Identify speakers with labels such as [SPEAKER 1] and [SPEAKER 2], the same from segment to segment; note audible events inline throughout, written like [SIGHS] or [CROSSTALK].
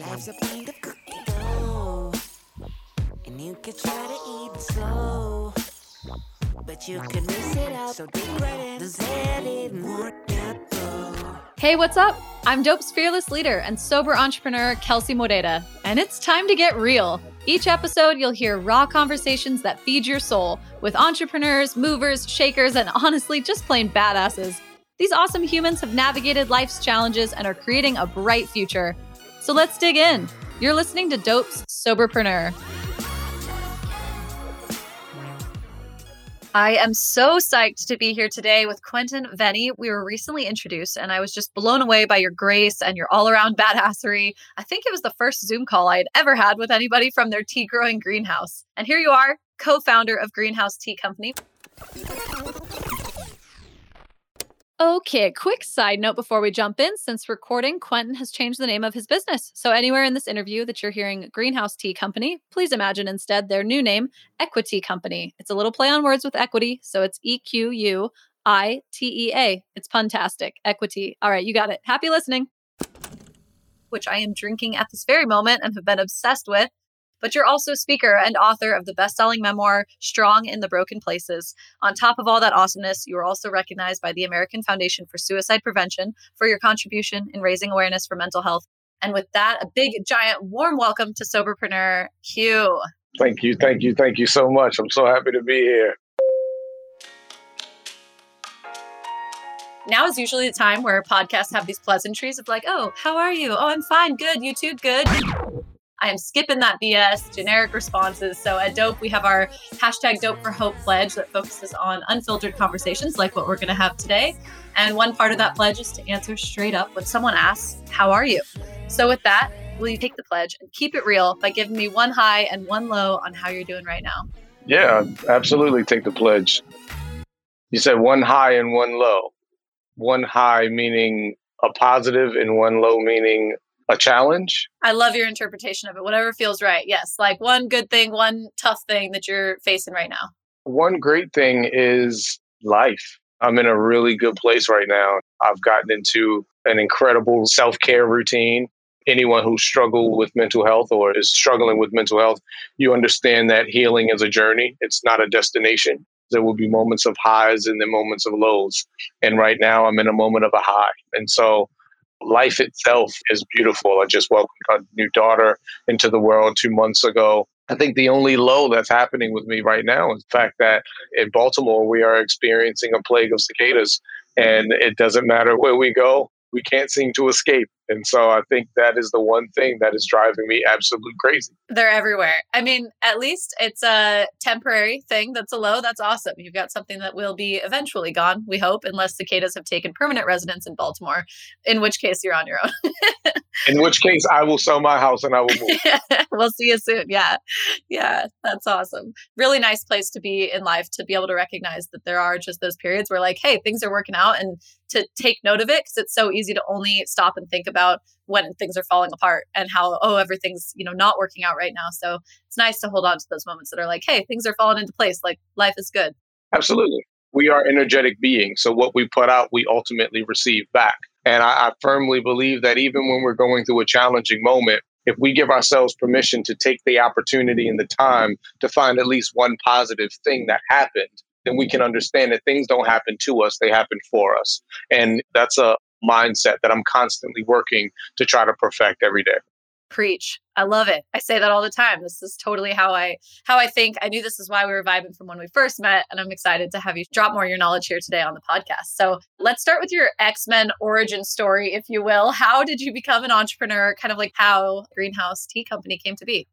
[SPEAKER 1] Life's a plate of cookie dough, and you could try to eat slow, but you could miss it out. So take credit, deserve it, more
[SPEAKER 2] Hey, what's up? I'm Dope's fearless leader and sober entrepreneur, Kelsey Moreta, and it's time to get real. Each episode, you'll hear raw conversations that feed your soul with entrepreneurs, movers, shakers, and honestly, just plain badasses. These awesome humans have navigated life's challenges and are creating a bright future. So let's dig in. You're listening to Dope's Soberpreneur. I am so psyched to be here today with Quentin Vennie. We were recently introduced, and I was just blown away by your grace and your all around badassery. I think it was the first Zoom call I had ever had with anybody from their tea growing greenhouse. And here you are, co founder of Greenhouse Tea Company. Okay, quick side note before we jump in. Since recording, Quentin has changed the name of his business. So, anywhere in this interview that you're hearing Greenhouse Tea Company, please imagine instead their new name, EquiTea Company. It's a little play on words with equity. So, it's E Q U I T E A. It's puntastic. Equity. All right, you got it. Happy listening. Which I am drinking at this very moment and have been obsessed with but you're also speaker and author of the best-selling memoir Strong in the Broken Places. On top of all that awesomeness, you are also recognized by the American Foundation for Suicide Prevention for your contribution in raising awareness for mental health. And with that, a big, giant, warm welcome to Soberpreneur Q.
[SPEAKER 3] Thank you, thank you, thank you so much. I'm so happy to be here.
[SPEAKER 2] now is usually the time where podcasts have these pleasantries of like, oh, how are you? Oh, I'm fine. Good. You too. Good. I am skipping that BS, generic responses. So at Dope, we have our hashtag Dope for Hope pledge that focuses on unfiltered conversations like what we're going to have today. And one part of that pledge is to answer straight up when someone asks, How are you? So with that, will you take the pledge and keep it real by giving me one high and one low on how you're doing right now?
[SPEAKER 3] Yeah, absolutely take the pledge. You said one high and one low. One high meaning a positive and one low meaning a challenge.
[SPEAKER 2] I love your interpretation of it. Whatever feels right. Yes. Like one good thing, one tough thing that you're facing right now.
[SPEAKER 3] One great thing is life. I'm in a really good place right now. I've gotten into an incredible self care routine. Anyone who struggle with mental health or is struggling with mental health, you understand that healing is a journey. It's not a destination. There will be moments of highs and then moments of lows. And right now I'm in a moment of a high. And so life itself is beautiful. I just welcomed a new daughter into the world two months ago. I think the only low that's happening with me right now is the fact that in Baltimore we are experiencing a plague of cicadas, and it doesn't matter where we go, we can't seem to escape. And so I think that is the one thing that is driving me absolutely crazy.
[SPEAKER 2] They're everywhere. I mean, at least it's a temporary thing that's a low. That's awesome. You've got something that will be eventually gone, we hope, unless cicadas have taken permanent residence in Baltimore, in which case you're on your own. [LAUGHS]
[SPEAKER 3] in which case I will sell my house and I will move. [LAUGHS]
[SPEAKER 2] we'll see you soon. Yeah. Yeah. That's awesome. Really nice place to be in life to be able to recognize that there are just those periods where, like, hey, things are working out and to take note of it because it's so easy to only stop and think about about when things are falling apart and how oh everything's you know not working out right now so it's nice to hold on to those moments that are like hey things are falling into place like life is good
[SPEAKER 3] absolutely we are energetic beings so what we put out we ultimately receive back and I, I firmly believe that even when we're going through a challenging moment if we give ourselves permission to take the opportunity and the time to find at least one positive thing that happened then we can understand that things don't happen to us, they happen for us. And that's a, mindset that I'm constantly working to try to perfect every day.
[SPEAKER 2] Preach. I love it. I say that all the time. This is totally how I how I think. I knew this is why we were vibing from when we first met, and I'm excited to have you drop more of your knowledge here today on the podcast. So let's start with your X-Men origin story, if you will. How did you become an entrepreneur? Kind of like how Greenhouse Tea Company came to be.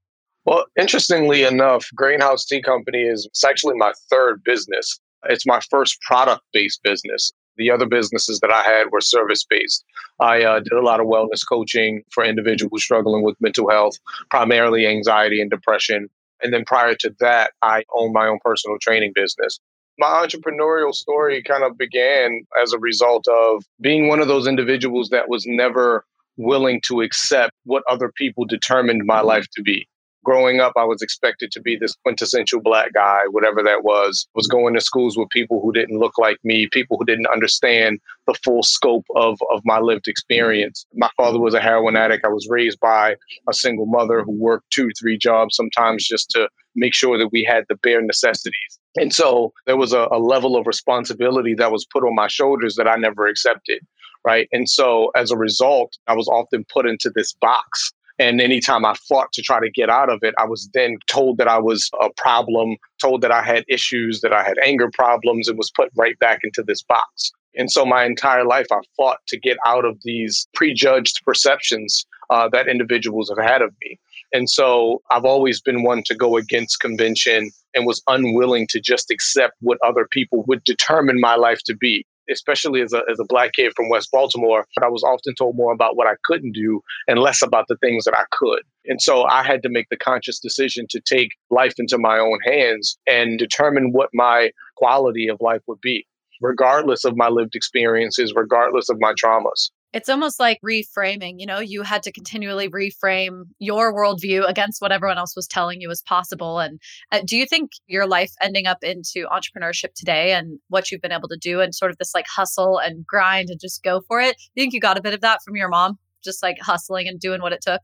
[SPEAKER 3] Well, interestingly enough, Greenhouse Tea Company is it's actually my third business. It's my first product based business. The other businesses that I had were service based. I uh, did a lot of wellness coaching for individuals struggling with mental health, primarily anxiety and depression. And then prior to that, I owned my own personal training business. My entrepreneurial story kind of began as a result of being one of those individuals that was never willing to accept what other people determined my life to be growing up, I was expected to be this quintessential black guy, whatever that was. Was mm-hmm. going to schools with people who didn't look like me, people who didn't understand the full scope of, of my lived experience. Mm-hmm. My father was a heroin addict. I was raised by a single mother who worked two, three jobs, sometimes just to make sure that we had the bare necessities. And so there was a, a level of responsibility that was put on my shoulders that I never accepted. Right. And so as a result, I was often put into this box and anytime I fought to try to get out of it, I was then told that I was a problem, told that I had issues, that I had anger problems, and was put right back into this box. And so my entire life, I fought to get out of these prejudged perceptions uh, that individuals have had of me. And so I've always been one to go against convention and was unwilling to just accept what other people would determine my life to be especially as a, as a black kid from West Baltimore, I was often told more about what I couldn't do and less about the things that I could. And so I had to make the conscious decision to take life into my own hands and determine what my quality of life would be, regardless of my lived experiences, regardless of my traumas
[SPEAKER 2] it's almost like reframing you know you had to continually reframe your worldview against what everyone else was telling you was possible and uh, do you think your life ending up into entrepreneurship today and what you've been able to do and sort of this like hustle and grind and just go for it you think you got a bit of that from your mom just like hustling and doing what it took?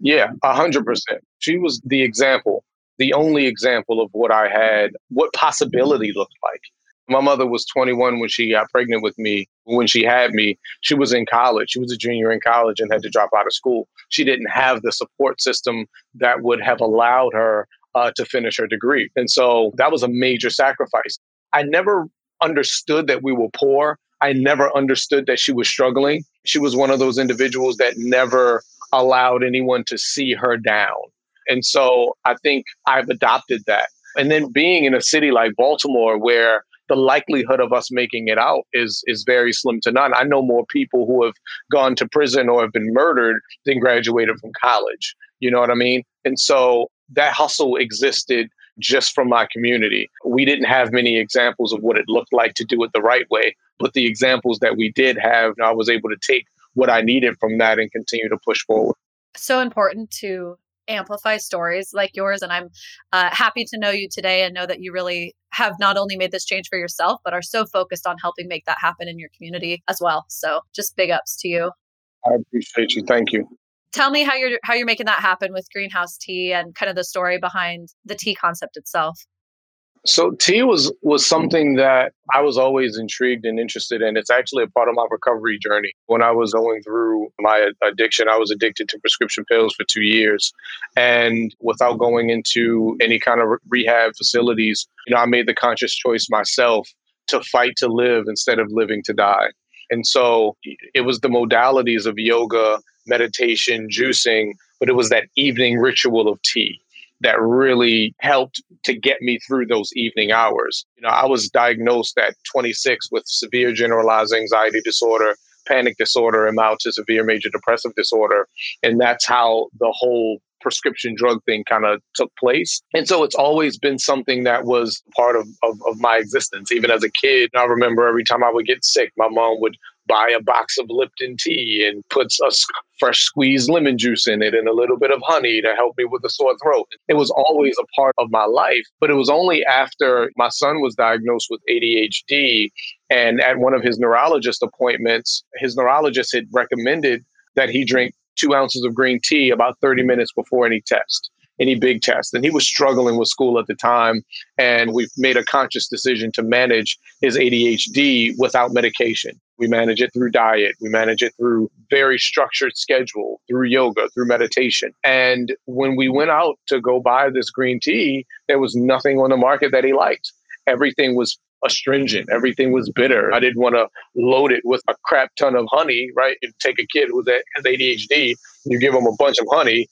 [SPEAKER 3] Yeah a hundred percent. She was the example the only example of what i had what possibility looked like my mother was 21 when she got pregnant with me. When she had me, she was in college. She was a junior in college and had to drop out of school. She didn't have the support system that would have allowed her uh, to finish her degree. And so that was a major sacrifice. I never understood that we were poor. I never understood that she was struggling. She was one of those individuals that never allowed anyone to see her down. And so I think I've adopted that. And then being in a city like Baltimore, where the likelihood of us making it out is is very slim to none. I know more people who have gone to prison or have been murdered than graduated from college. You know what I mean? And so that hustle existed just from my community. We didn't have many examples of what it looked like to do it the right way, but the examples that we did have, I was able to take what I needed from that and continue to push forward.
[SPEAKER 2] So important to amplify stories like yours. And I'm uh, happy to know you today and know that you really have not only made this change for yourself, but are so focused on helping make that happen in your community as well. So just big ups to you.
[SPEAKER 3] I appreciate you. Thank you.
[SPEAKER 2] Tell me how you're how you're making that happen with greenhouse tea and kind of the story behind the tea concept itself.
[SPEAKER 3] So tea was was something that I was always intrigued and interested in. It's actually a part of my recovery journey. When I was going through my addiction, I was addicted to prescription pills for 2 years. And without going into any kind of rehab facilities, you know, I made the conscious choice myself to fight to live instead of living to die. And so it was the modalities of yoga, meditation, juicing, but it was that evening ritual of tea that really helped to get me through those evening hours. You know, I was diagnosed at 26 with severe generalized anxiety disorder, panic disorder, and mild to severe major depressive disorder. And that's how the whole prescription drug thing kind of took place. And so it's always been something that was part of, of, of, my existence. Even as a kid, I remember every time I would get sick, my mom would buy a box of Lipton tea and puts a fresh squeezed lemon juice in it and a little bit of honey to help me with a sore throat. It was always a part of my life, but it was only after my son was diagnosed with ADHD and at one of his neurologist appointments, his neurologist had recommended that he drink two ounces of green tea about 30 minutes before any test any big test. And he was struggling with school at the time. And we've made a conscious decision to manage his ADHD without medication. We manage it through diet. We manage it through very structured schedule, through yoga, through meditation. And when we went out to go buy this green tea, there was nothing on the market that he liked. Everything was astringent. Everything was bitter. I didn't want to load it with a crap ton of honey, right? You take a kid who has ADHD, you give him a bunch of honey,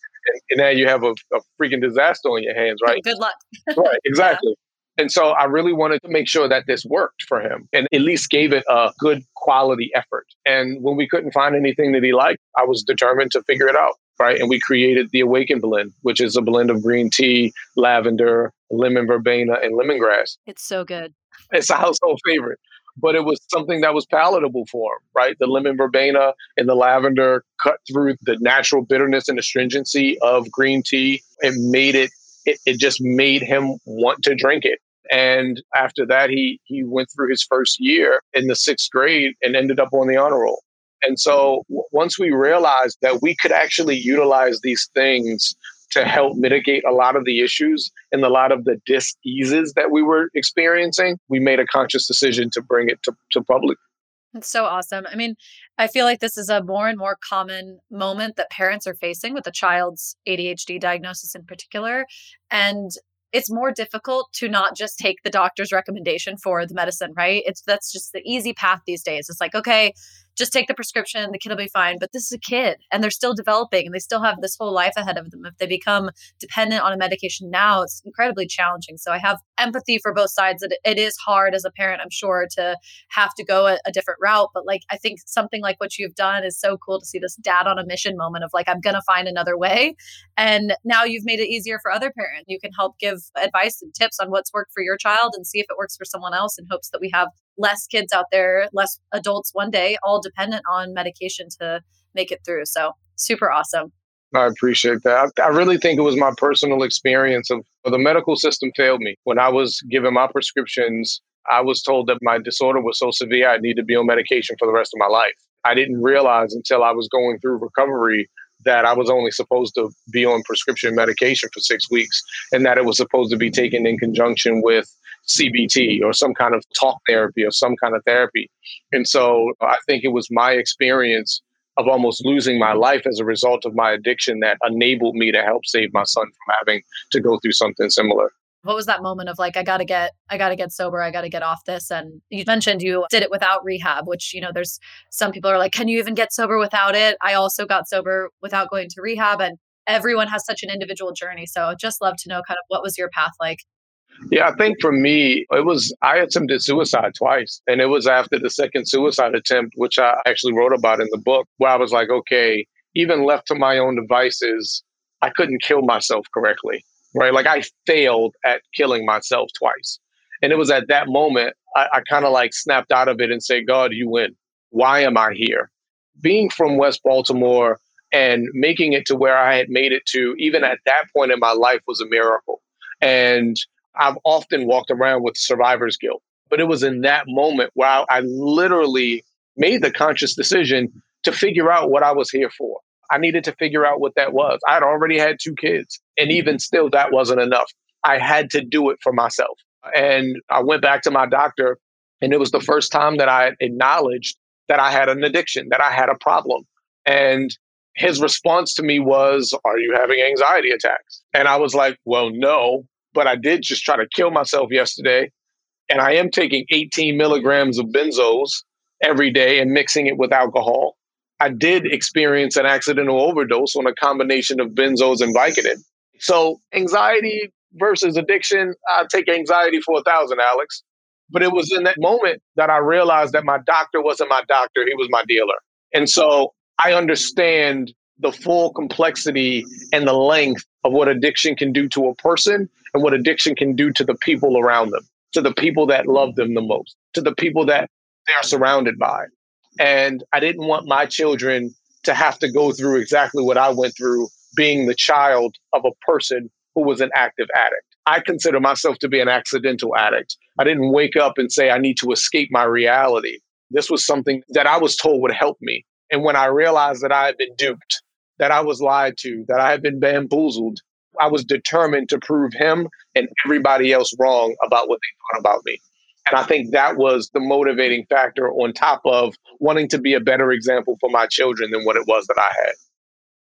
[SPEAKER 3] and, now you have a, a, freaking disaster on your hands, right?
[SPEAKER 2] Good luck.
[SPEAKER 3] right, exactly. [LAUGHS] Yeah. And so I really wanted to make sure that this worked for him and at least gave it a good quality effort. And when we couldn't find anything that he liked, I was determined to figure it out. Right. And we created the Awaken blend, which is a blend of green tea, lavender, lemon verbena, and lemongrass.
[SPEAKER 2] It's so good.
[SPEAKER 3] It's a household favorite. but it was something that was palatable for him, right? The lemon verbena and the lavender cut through the natural bitterness and astringency of green tea. It made it, it, it just made him want to drink it. And after that, he he went through his first year in the sixth grade and ended up on the honor roll. And so w- once we realized that we could actually utilize these things to help mitigate a lot of the issues and a lot of the dis-eases that we were experiencing, we made a conscious decision to bring it to, to public.
[SPEAKER 2] It's so awesome. I mean, I feel like this is a more and more common moment that parents are facing with a child's ADHD diagnosis in particular. And it's more difficult to not just take the doctor's recommendation for the medicine, right? It's that's just the easy path these days. It's like, okay, just take the prescription, the kid will be fine. But this is a kid and they're still developing and they still have this whole life ahead of them. If they become dependent on a medication now, it's incredibly challenging. So I have empathy for both sides that it is hard as a parent, I'm sure, to have to go a, a different route. But like, I think something like what you've done is so cool to see this dad on a mission moment of like, I'm going to find another way. And now you've made it easier for other parents. You can help give advice and tips on what's worked for your child and see if it works for someone else in hopes that we have less kids out there, less adults one day, all dependent on medication to make it through. So super awesome.
[SPEAKER 3] I appreciate that. I, really think it was my personal experience of the medical system failed me. When I was given my prescriptions, I was told that my disorder was so severe I'd need to be on medication for the rest of my life. I didn't realize until I was going through recovery that I was only supposed to be on prescription medication for six weeks and that it was supposed to be taken in conjunction with CBT or some kind of talk therapy or some kind of therapy. And so I think it was my experience of almost losing my life as a result of my addiction that enabled me to help save my son from having to go through something similar.
[SPEAKER 2] What was that moment of like i gotta get i gotta get sober i gotta get off this and you mentioned you did it without rehab which you know there's some people are like can you even get sober without it? I also got sober without going to rehab and everyone has such an individual journey. So just love to know kind of what was your path like
[SPEAKER 3] yeah, I think for me, it was I attempted suicide twice. And it was after the second suicide attempt, which I actually wrote about in the book, where I was like, okay, even left to my own devices, I couldn't kill myself correctly. Right. Like I failed at killing myself twice. And it was at that moment I, I kind of like snapped out of it and said, God, you win. Why am I here? Being from West Baltimore and making it to where I had made it to, even at that point in my life, was a miracle. And I've often walked around with survivor's guilt, but it was in that moment where I, I literally made the conscious decision to figure out what I was here for. I needed to figure out what that was. I had already had two kids, and mm-hmm. even still, that wasn't enough. I had to do it for myself. And I went back to my doctor, and it was the first time that I acknowledged that I had an addiction, that I had a problem. And his response to me was, Are you having anxiety attacks? And I was like, Well, no but I did just try to kill myself yesterday. And I am taking 18 milligrams of benzos every day and mixing it with alcohol. I did experience an accidental overdose on a combination of benzos and Vicodin. So anxiety versus addiction, I take anxiety for a thousand, Alex. But it was in that moment that I realized that my doctor wasn't my doctor, he was my dealer. And so I understand the full complexity and the length of what addiction can do to a person and what addiction can do to the people around them, to the people that love them the most, to the people that they're surrounded by. And I didn't want my children to have to go through exactly what I went through being the child of a person who was an active addict. I consider myself to be an accidental addict. I didn't wake up and say, I need to escape my reality. This was something that I was told would help me. And when I realized that I had been duped, that I was lied to, that I had been bamboozled, I was determined to prove him and everybody else wrong about what they thought about me. And I think that was the motivating factor on top of wanting to be a better example for my children than what it was that I had.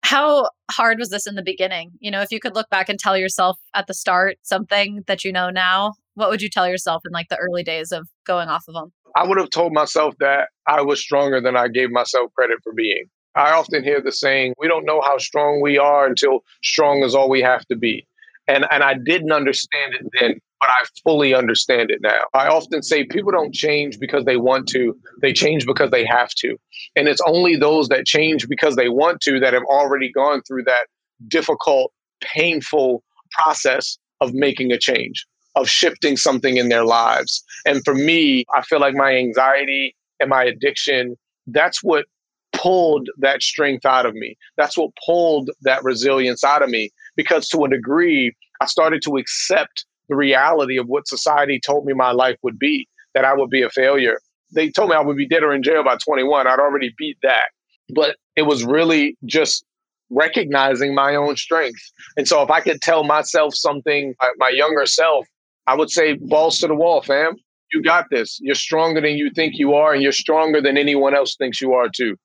[SPEAKER 2] How hard was this in the beginning? You know, if you could look back and tell yourself at the start something that you know now, what would you tell yourself in like the early days of going off of them?
[SPEAKER 3] I would have told myself that I was stronger than I gave myself credit for being. I often hear the saying, we don't know how strong we are until strong is all we have to be. And, and I didn't understand it then, but I fully understand it now. I often say people don't change because they want to, they change because they have to. And it's only those that change because they want to that have already gone through that difficult, painful process of making a change. of shifting something in their lives. And for me, I feel like my anxiety and my addiction, that's what pulled that strength out of me. That's what pulled that resilience out of me. Because to a degree, I started to accept the reality of what society told me my life would be, that I would be a failure. They told me I would be dead or in jail by 21. I'd already beat that. But it was really just recognizing my own strength. And so if I could tell myself something, my younger self, I would say, balls to the wall, fam. You got this. You're stronger than you think you are, and you're stronger than anyone else thinks you are, too.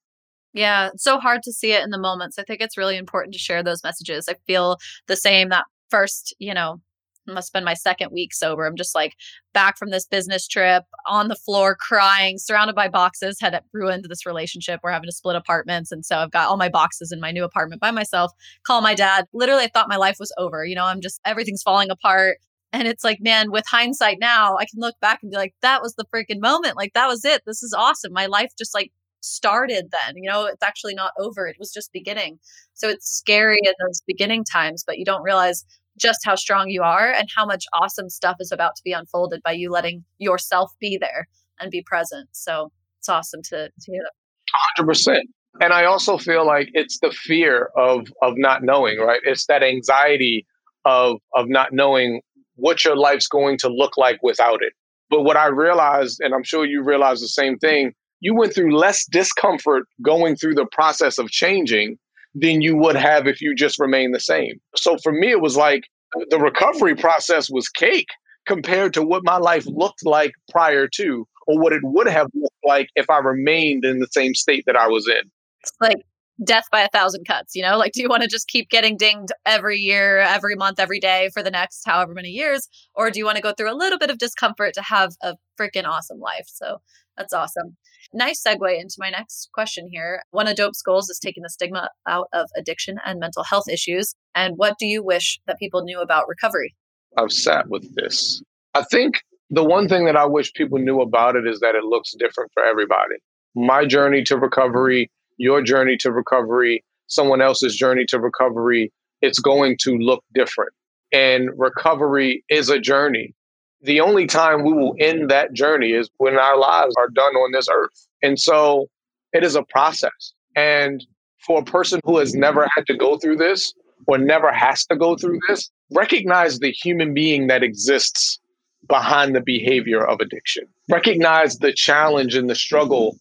[SPEAKER 2] Yeah, it's so hard to see it in the moments. I think it's really important to share those messages. I feel the same that first, you know, must spend my second week sober. I'm just like back from this business trip on the floor crying, surrounded by boxes, had ruined this relationship. We're having to split apartments. And so I've got all my boxes in my new apartment by myself. Call my dad. Literally, I thought my life was over. You know, I'm just everything's falling apart. And it's like, man, with hindsight now, I can look back and be like, that was the freaking moment. Like, that was it. This is awesome. My life just like started then. You know, it's actually not over. It was just beginning. So it's scary in those beginning times, but you don't realize just how strong you are and how much awesome stuff is about to be unfolded by you letting yourself be there and be present. So it's awesome to, to hear
[SPEAKER 3] that. 100%. And I also feel like it's the fear of of not knowing, right? It's that anxiety of of not knowing what your life's going to look like without it. But what I realized, and I'm sure you realize the same thing, you went through less discomfort going through the process of changing than you would have if you just remained the same. So for me, it was like the recovery process was cake compared to what my life looked like prior to, or what it would have looked like if I remained in the same state that I was in.
[SPEAKER 2] It's like death by a thousand cuts, you know? Like, do you want to just keep getting dinged every year, every month, every day for the next however many years? Or do you want to go through a little bit of discomfort to have a freaking awesome life? So that's awesome. Nice segue into my next question here. One of Dope's goals is taking the stigma out of addiction and mental health issues. And what do you wish that people knew about recovery?
[SPEAKER 3] I've sat with this. I think the one thing that I wish people knew about it is that it looks different for everybody. My journey to recovery, your journey to recovery, someone else's journey to recovery, it's going to look different. And recovery is a journey the only time we will end that journey is when our lives are done on this earth. And so it is a process. And for a person who has never had to go through this or never has to go through this, recognize the human being that exists behind the behavior of addiction. Recognize the challenge and the struggle,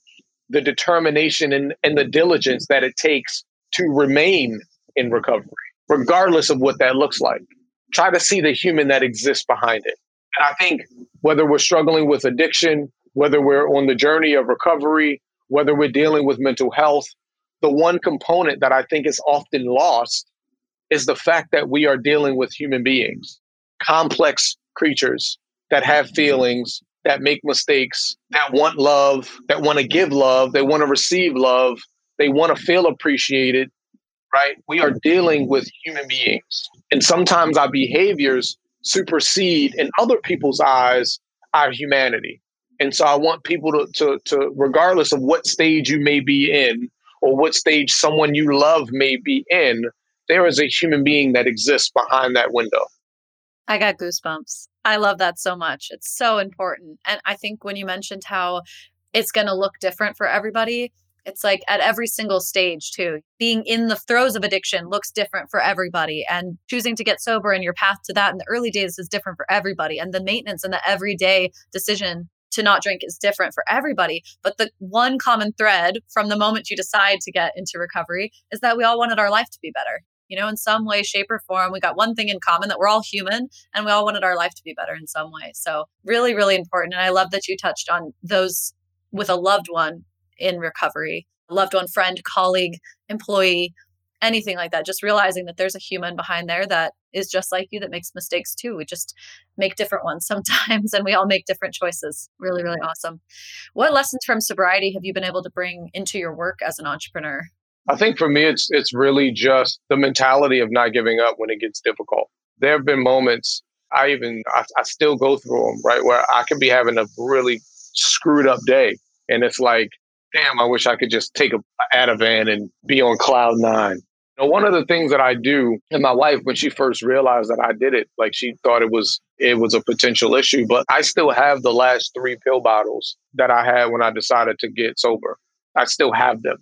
[SPEAKER 3] the determination and, and the diligence that it takes to remain in recovery, regardless of what that looks like. Try to see the human that exists behind it. And I think whether we're struggling with addiction, whether we're on the journey of recovery, whether we're dealing with mental health, the one component that I think is often lost is the fact that we are dealing with human beings, complex creatures that have feelings, that make mistakes, that want love, that want to give love, they want to receive love, they want to feel appreciated, right? We are dealing with human beings. And sometimes our behaviors supersede in other people's eyes our humanity. And so I want people to, to, to, regardless of what stage you may be in or what stage someone you love may be in, there is a human being that exists behind that window.
[SPEAKER 2] I got goosebumps. I love that so much. It's so important. And I think when you mentioned how it's going to look different for everybody, it's like at every single stage, too. Being in the throes of addiction looks different for everybody. And choosing to get sober and your path to that in the early days is different for everybody. And the maintenance and the everyday decision to not drink is different for everybody. But the one common thread from the moment you decide to get into recovery is that we all wanted our life to be better. You know, in some way, shape, or form, we got one thing in common that we're all human and we all wanted our life to be better in some way. So, really, really important. And I love that you touched on those with a loved one in recovery, loved one, friend, colleague, employee, anything like that. Just realizing that there's a human behind there that is just like you that makes mistakes too. We just make different ones [LAUGHS] sometimes and we all make different choices. Really, really awesome. What lessons from sobriety have you been able to bring into your work as an entrepreneur?
[SPEAKER 3] I think for me, it's it's really just the mentality of not giving up when it gets difficult. There have been moments I even I, I still go through them right where I could be having a really screwed up day, and it's like, damn, I wish I could just take a Ativan and be on cloud nine. One of the things that I do, and my wife, when she first realized that I did it, like she thought it was it was a potential issue. But I still have the last three pill bottles that I had when I decided to get sober. I still have them.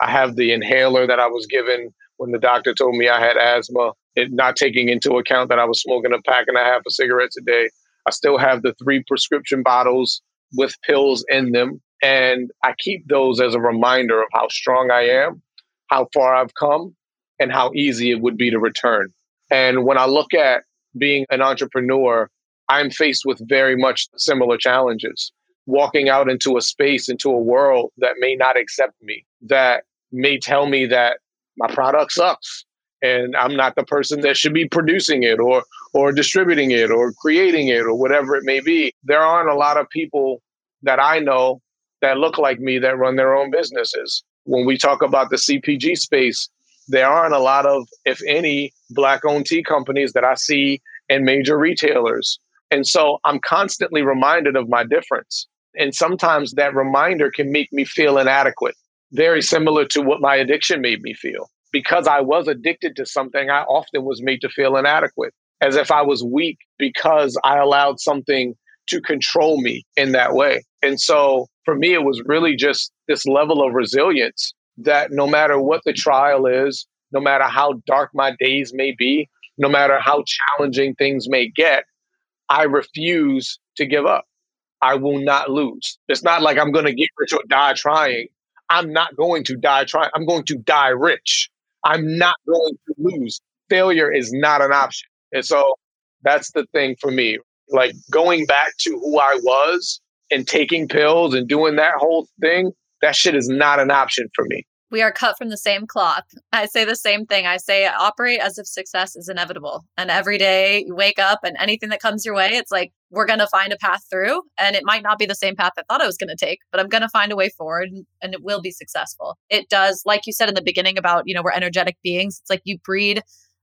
[SPEAKER 3] I have the inhaler that I was given when the doctor told me I had asthma, it, not taking into account that I was smoking a pack and a half of cigarettes a day. I still have the three prescription bottles with pills in them. And I keep those as a reminder of how strong I am, how far I've come, and how easy it would be to return. And when I look at being an entrepreneur, I'm faced with very much similar challenges. Walking out into a space, into a world that may not accept me, that may tell me that my product sucks and I'm not the person that should be producing it or or distributing it or creating it or whatever it may be. There aren't a lot of people that I know that look like me that run their own businesses. When we talk about the CPG space, there aren't a lot of, if any, black owned tea companies that I see in major retailers. And so I'm constantly reminded of my difference. And sometimes that reminder can make me feel inadequate, very similar to what my addiction made me feel. Because I was addicted to something, I often was made to feel inadequate, as if I was weak because I allowed something to control me in that way. And so for me, it was really just this level of resilience that no matter what the trial is, no matter how dark my days may be, no matter how challenging things may get, I refuse to give up. I will not lose. It's not like I'm going to get rich or die trying. I'm not going to die trying. I'm going to die rich. I'm not going to lose. Failure is not an option. And so that's the thing for me. Like going back to who I was and taking pills and doing that whole thing, that shit is not an option for me.
[SPEAKER 2] We are cut from the same cloth. I say the same thing. I say operate as if success is inevitable. And every day you wake up and anything that comes your way, it's like, we're going to find a path through. And it might not be the same path I thought I was going to take, but I'm going to find a way forward and, it will be successful. It does, like you said in the beginning about, you know, we're energetic beings. It's like you breed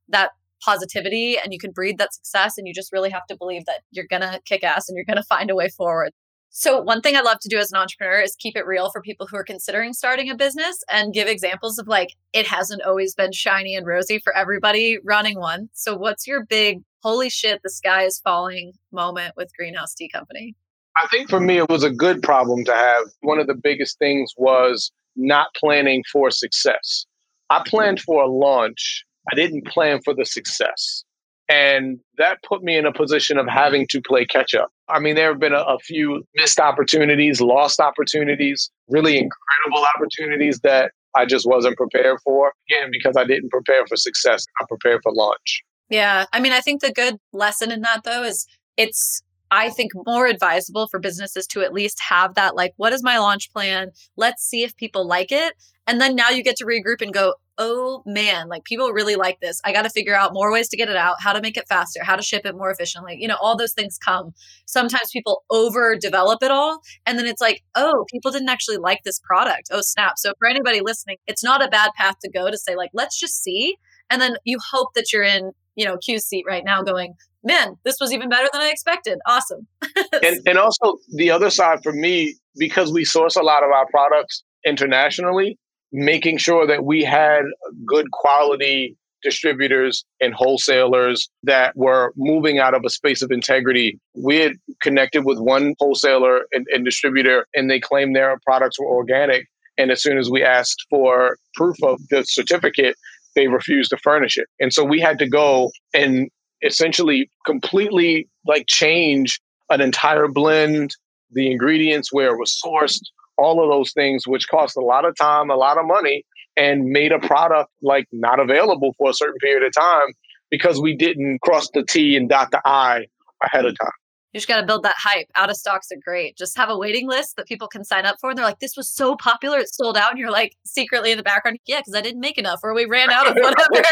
[SPEAKER 2] that positivity and you can breed that success and you just really have to believe that you're going to kick ass and you're going to find a way forward. So, one thing I love to do as an entrepreneur is keep it real for people who are considering starting a business and give examples of like, it hasn't always been shiny and rosy for everybody running one. So, what's your big, holy shit, the sky is falling moment with Greenhouse Tea Company?
[SPEAKER 3] I think for me, it was a good problem to have. One of the biggest things was not planning for success. I planned for a launch, I didn't plan for the success. And that put me in a position of having to play catch up. I mean, there have been a, a, few missed opportunities, lost opportunities, really incredible opportunities that I just wasn't prepared for. Again, because I didn't prepare for success, I prepared for launch.
[SPEAKER 2] Yeah. I mean, I think the good lesson in that, though, is it's I think more advisable for businesses to at least have that like, what is my launch plan? Let's see if people like it. And then now you get to regroup and go, oh man, like people really like this. I got to figure out more ways to get it out, how to make it faster, how to ship it more efficiently. You know, all those things come. Sometimes people overdevelop it all. And then it's like, oh, people didn't actually like this product. Oh, snap. So for anybody listening, it's not a bad path to go to say, like, let's just see. And then you hope that you're in, you know, Q seat right now going, man, this was even better than I expected. Awesome. [LAUGHS]
[SPEAKER 3] and, and also the other side for me, because we source a lot of our products internationally, making sure that we had good quality distributors and wholesalers that were moving out of a space of integrity. We had connected with one wholesaler and, and, distributor, and they claimed their products were organic. And as soon as we asked for proof of the certificate, they refused to furnish it. And so we had to go and essentially completely like change an entire blend, the ingredients, where it was sourced, all of those things, which cost a lot of time, a lot of money, and made a product like not available for a certain period of time because we didn't cross the T and dot the I ahead of mm. time.
[SPEAKER 2] You just got to build that hype. Out of stocks are great. Just have a waiting list that people can sign up for. And they're like, this was so popular, it sold out. And you're like, secretly in the background, yeah, because I didn't make enough or we ran out of [LAUGHS] whatever.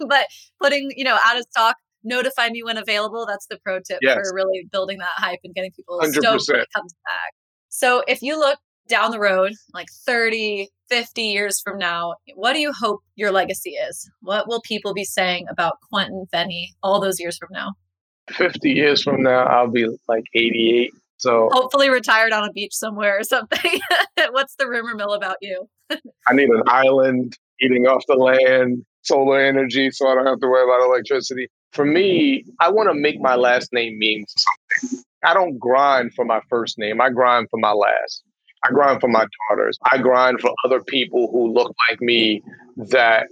[SPEAKER 2] [LAUGHS] but putting, you know, out of stock notify me when available. That's the pro tip yes. for really building that hype and getting people 100%. stoked when it comes back. So if you look down the road, like 30, 50 years from now, what do you hope your legacy is? What will people be saying about Quentin Vennie all those years from now?
[SPEAKER 3] 50 years from now, I'll be like 88. So
[SPEAKER 2] hopefully retired on a beach somewhere or something. [LAUGHS] What's the rumor mill about you?
[SPEAKER 3] I need an island eating off the land, solar energy, so I don't have to worry about electricity. For me, I want to make my last name mean something. I don't grind for my first name. I grind for my last. I grind for my daughters. I grind for other people who look like me that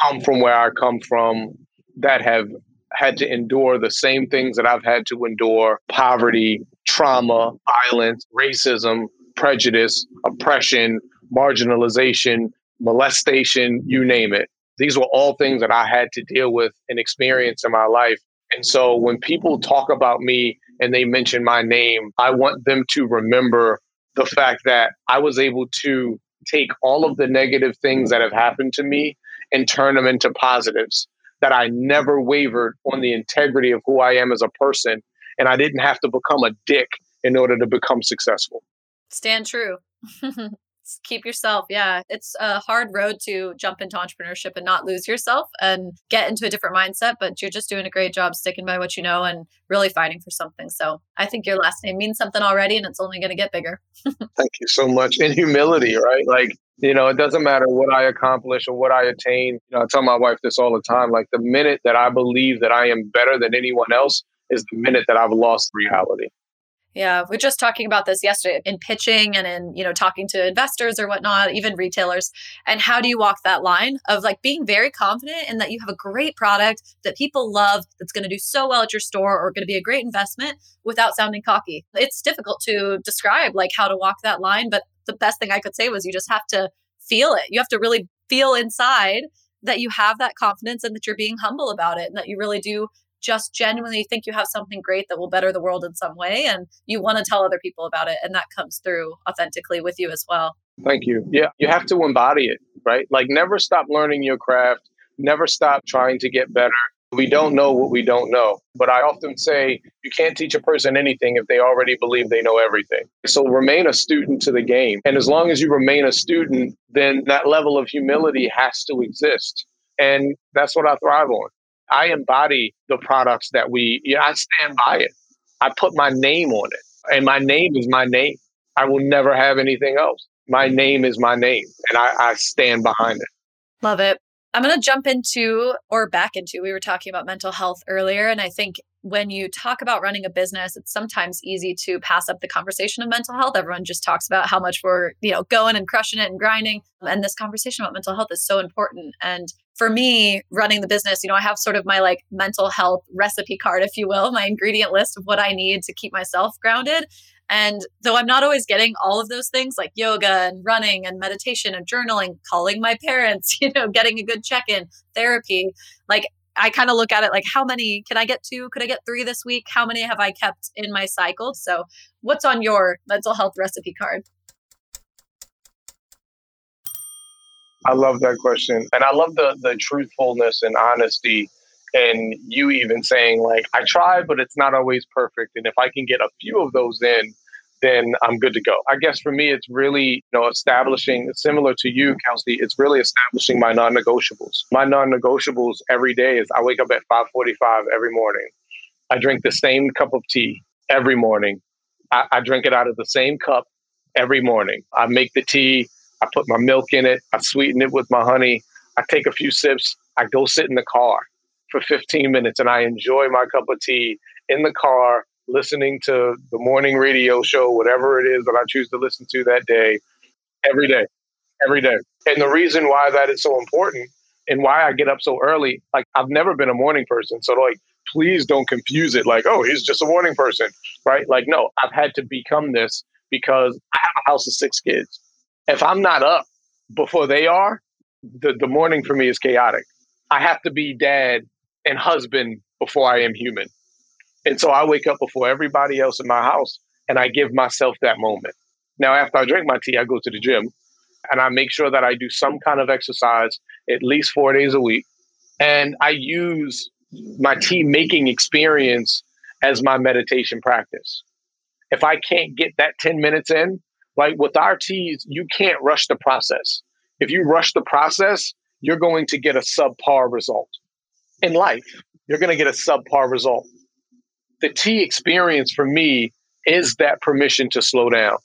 [SPEAKER 3] come from where I come from, that have had to endure the same things that I've had to endure poverty, trauma, violence, racism, prejudice, oppression, marginalization, molestation, you name it. These were all things that I had to deal with and experience in my life. And so when people talk about me and they mention my name, I want them to remember the fact that I was able to take all of the negative things that have happened to me and turn them into positives. That I never wavered on the integrity of who I am as a person. And I didn't have to become a dick in order to become successful.
[SPEAKER 2] Stand true. [LAUGHS] keep yourself. Yeah. It's a hard road to jump into entrepreneurship and not lose yourself and get into a different mindset, but you're just doing a great job sticking by what you know and really fighting for something. So I think your last name means something already and it's only going to get bigger. [LAUGHS]
[SPEAKER 3] Thank you so much. And humility, right? Like, you know, it doesn't matter what I accomplish or what I attain. You know, I tell my wife this all the time. Like, the minute that I believe that I am better than anyone else is the minute that I've lost reality.
[SPEAKER 2] Yeah, we're just talking about this yesterday in pitching and in, you know, talking to investors or whatnot, even retailers. And how do you walk that line of like being very confident in that you have a great product that people love, that's going to do so well at your store or going to be a great investment without sounding cocky? It's difficult to describe like how to walk that line, but the best thing I could say was you just have to feel it. You have to really feel inside that you have that confidence and that you're being humble about it and that you really do just genuinely think you have something great that will better the world in some way and you want to tell other people about it and that comes through authentically with you as well.
[SPEAKER 3] Thank you. Yeah you have to embody it right? Like never stop learning your craft. Never stop trying to get better. We don't know what we don't know but i often say you can't teach a person anything if they already believe they know everything. So remain a student to the game and as long as you remain a student then that level of humility has to exist and that's what i thrive on I embody the products that we, yeah, I stand by it. I put my name on it, and my name is my name. I will never have anything else. My name is my name, and I, I stand behind it.
[SPEAKER 2] Love it. I'm going to jump into or back into, we were talking about mental health earlier. And I think when you talk about running a business, it's sometimes easy to pass up the conversation of mental health. Everyone just talks about how much we're, you know, going and crushing it and grinding. And this conversation about mental health is so important. And for me, running the business, you know, I have sort of my like mental health recipe card, if you will, my ingredient list of what I need to keep myself grounded. And though I'm not always getting all of those things like yoga and running and meditation and journaling, calling my parents, [LAUGHS] you know, getting a good check in, therapy, like I kind of look at it like, how many can I get two? Could I get three this week? How many have I kept in my cycle? So, what's on your mental health recipe card?
[SPEAKER 3] I love that question. And I love the the truthfulness and honesty and you even saying like I try but it's not always perfect and if I can get a few of those in then I'm good to go. I guess for me, it's really, you know, establishing, similar to you, Kelsey, it's really establishing my non-negotiables. My non-negotiables every day is I wake up at 545 every morning. I drink the same cup of tea every morning. I, I drink it out of the same cup every morning. I make the tea. I put my milk in it. I sweeten it with my honey. I take a few sips. I go sit in the car for 15 minutes and I enjoy my cup of tea in the car listening to the morning radio show, whatever it is that I choose to listen to that day, every day, every day. And the reason why that is so important and why I get up so early, like I've never been a morning person. So like, please don't confuse it like, oh, he's just a morning person, right? Like, no, I've had to become this because I have a house of six kids. If I'm not up before they are, the, the morning for me is chaotic. I have to be dad and husband before I am human. And so I wake up before everybody else in my house and I give myself that moment. Now, after I drink my tea, I go to the gym and I make sure that I do some kind of exercise at least four days a week. And I use my tea making experience as my meditation practice. If I can't get that 10 minutes in, like with our teas, you can't rush the process. If you rush the process, you're going to get a subpar result. In life, you're going to get a subpar result the tea experience for me is that permission to slow down.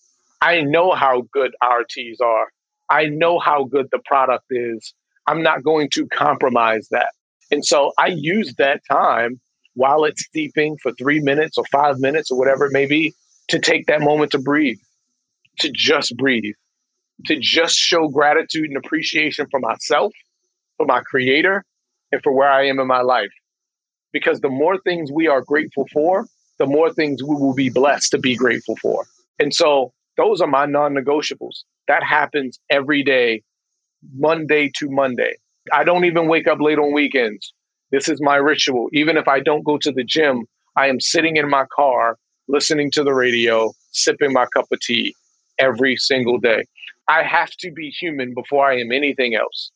[SPEAKER 3] I know how good our teas are. I know how good the product is. I'm not going to compromise that. And so I use that time while it's steeping for three minutes or five minutes or whatever it may be to take that moment to breathe, to just breathe, to just show gratitude and appreciation for myself, for my creator, and for where I am in my life. Because the more things we are grateful for, the more things we will be blessed to be grateful for. And so those are my non negotiables. That happens every day, Monday to Monday. I don't even wake up late on weekends. This is my ritual. Even if I don't go to the gym, I am sitting in my car, listening to the radio, sipping my cup of tea every single day. I have to be human before I am anything else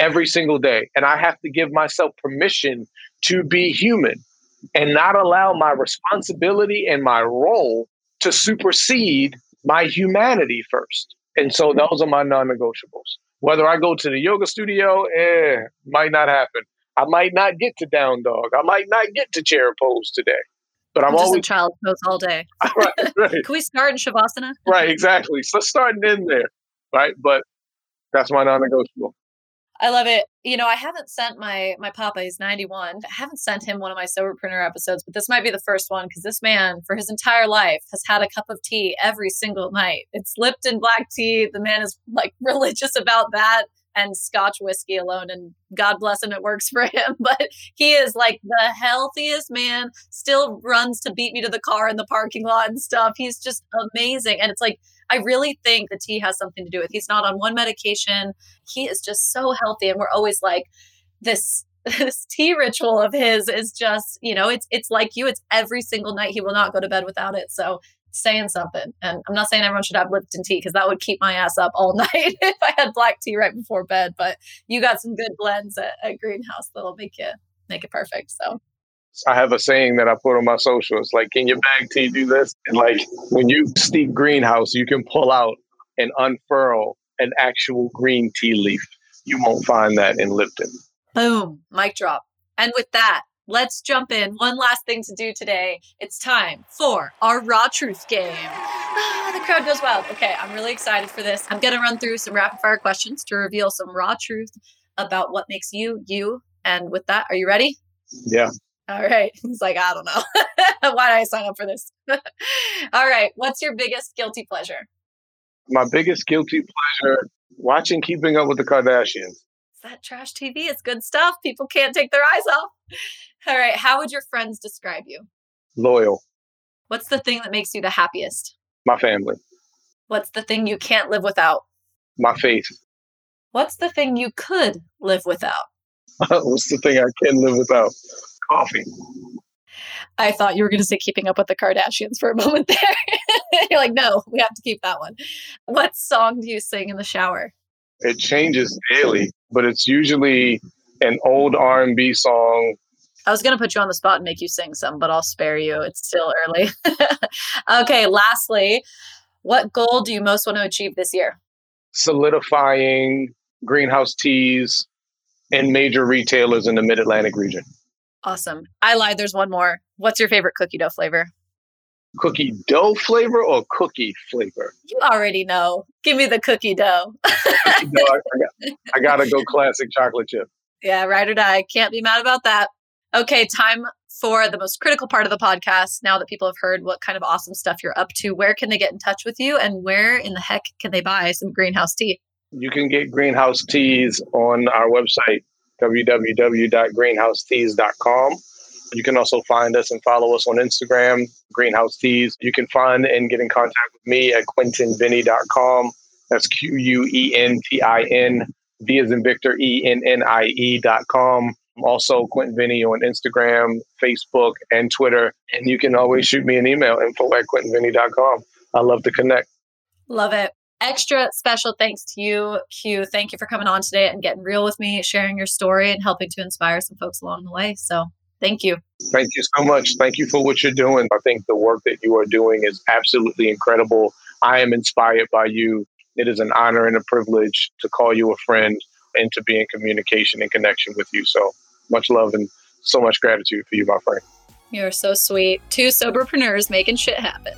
[SPEAKER 3] every single day. And I have to give myself permission to be human and not allow my responsibility and my role to supersede my humanity first. And so those are my non negotiables. Whether I go to the yoga studio, eh, might not happen. I might not get to down dog. I might not get to chair pose today. But I'm,
[SPEAKER 2] I'm
[SPEAKER 3] always
[SPEAKER 2] child pose all day. [LAUGHS]
[SPEAKER 3] right, right. [LAUGHS]
[SPEAKER 2] Can we start in shavasana?
[SPEAKER 3] right, exactly. So starting in there, right? But that's my non-negotiable.
[SPEAKER 2] I love it. You know, I haven't sent my my papa. He's ninety one. I haven't sent him one of my soberpreneur episodes, but this might be the first one because this man, for his entire life, has had a cup of tea every single night. It's Lipton black tea. The man is like [LAUGHS] religious about that and Scotch whiskey alone. And God bless him, it works for him. [LAUGHS] But he is like the healthiest man. Still runs to beat me to the car in the parking lot and stuff. He's just amazing. And it's like I really think the tea has something to do with. He's not on one medication. He is just so healthy, and we're always like this. [LAUGHS] This tea ritual of his is just, you know, it's it's like you. It's every single night. He will not go to bed without it. So saying something. And I'm not saying everyone should have Lipton tea because that would keep my ass up all [LAUGHS] night if I had black tea right before bed. But you got some good blends at, at Greenhouse that'll make you make it perfect. So
[SPEAKER 3] I have a saying that I put on my socials like, can your bag tea do this? And like when you steep greenhouse, you can pull out and unfurl an actual green tea leaf. You won't find that in Lipton.
[SPEAKER 2] Boom, mic drop. And with that, let's jump in. One last thing to do today. It's time for our Raw Truth game. Ah, [SIGHS] the crowd goes wild. Okay, I'm really excited for this. I'm going to run through some rapid fire questions to reveal some raw truth about what makes you you. And with that, are you ready?
[SPEAKER 3] Yeah.
[SPEAKER 2] All right. [LAUGHS] He's like, I don't know. [LAUGHS] Why did I sign up for this? [LAUGHS] All right. What's your biggest guilty pleasure?
[SPEAKER 3] My biggest guilty pleasure watching Keeping Up with the Kardashians.
[SPEAKER 2] That trash TV. It's good stuff. People can't take their eyes off. All right. How would your friends describe you?
[SPEAKER 3] Loyal.
[SPEAKER 2] What's the thing that makes you the happiest?
[SPEAKER 3] My family.
[SPEAKER 2] What's the thing you can't live without?
[SPEAKER 3] My faith.
[SPEAKER 2] What's the thing you could live without? [LAUGHS]
[SPEAKER 3] What's the thing I can live without? Coffee.
[SPEAKER 2] I thought you were going to say keeping up with the Kardashians for a [LAUGHS] moment there. You're like, no, we have to keep that one. What song do you sing in the shower?
[SPEAKER 3] It changes daily, but it's usually an old R&B song.
[SPEAKER 2] I was going to put you on the spot and make you sing some, but I'll spare you. It's still early. [LAUGHS] okay, lastly, what goal do you most want to achieve this year?
[SPEAKER 3] Solidifying greenhouse teas and major retailers in the mid Atlantic region.
[SPEAKER 2] Awesome. I lied. There's one more. What's your favorite cookie dough flavor?
[SPEAKER 3] Cookie dough flavor or cookie flavor?
[SPEAKER 2] You already know. Give me the cookie dough.
[SPEAKER 3] cookie dough I, got, I gotta go classic chocolate chip.
[SPEAKER 2] Yeah, ride or die. Can't be mad about that. Okay, time for the most critical part of the podcast. Now that people have heard what kind of awesome stuff you're up to, where can they get in touch with you and where in the heck can they buy some greenhouse tea?
[SPEAKER 3] You can get greenhouse teas on our website, www.greenhouseteas.com. You can also find us and follow us on Instagram, Greenhouse Teas. You can find and get in contact with me at quentinvennie.com. That's Q U E N T I N, V as in Victor, E N N I E.com. Also, Quentin Vennie on Instagram, Facebook, and Twitter. And you can always shoot me an email, info at quentinvennie.com. I love to connect.
[SPEAKER 2] Love it extra special thanks to you, Q. Thank you for coming on today and getting real with me, sharing your story, and helping to inspire some folks along the way. So, thank you.
[SPEAKER 3] Thank you so much. Thank you for what you're doing. I think the work that you are doing is absolutely incredible. I am inspired by you. It is an honor and a privilege to call you a friend and to be in communication and connection with you. So, much love and so much gratitude for you, my friend.
[SPEAKER 2] You're so sweet. Two soberpreneurs making shit happen.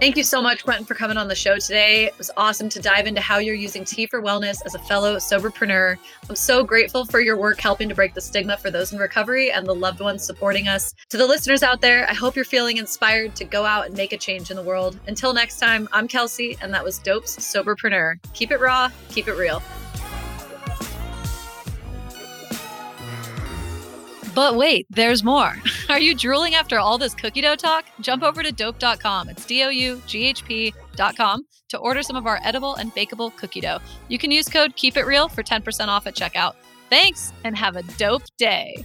[SPEAKER 2] Thank you so much, Quentin, for coming on the show today. It was awesome to dive into how you're using tea for wellness as a fellow soberpreneur. I'm so grateful for your work helping to break the stigma for those in recovery and the loved ones supporting us. To the listeners out there, I hope you're feeling inspired to go out and make a change in the world. Until next time, I'm Kelsey, and that was Doughp's Soberpreneur. Keep it raw, keep it real. But wait, there's more. [LAUGHS] Are you drooling after all this cookie dough talk? Jump over to doughp.com. It's D O U G H P.com to order some of our edible and bakeable cookie dough. You can use code Keep It Real for 10% off at checkout. Thanks and have a dope day.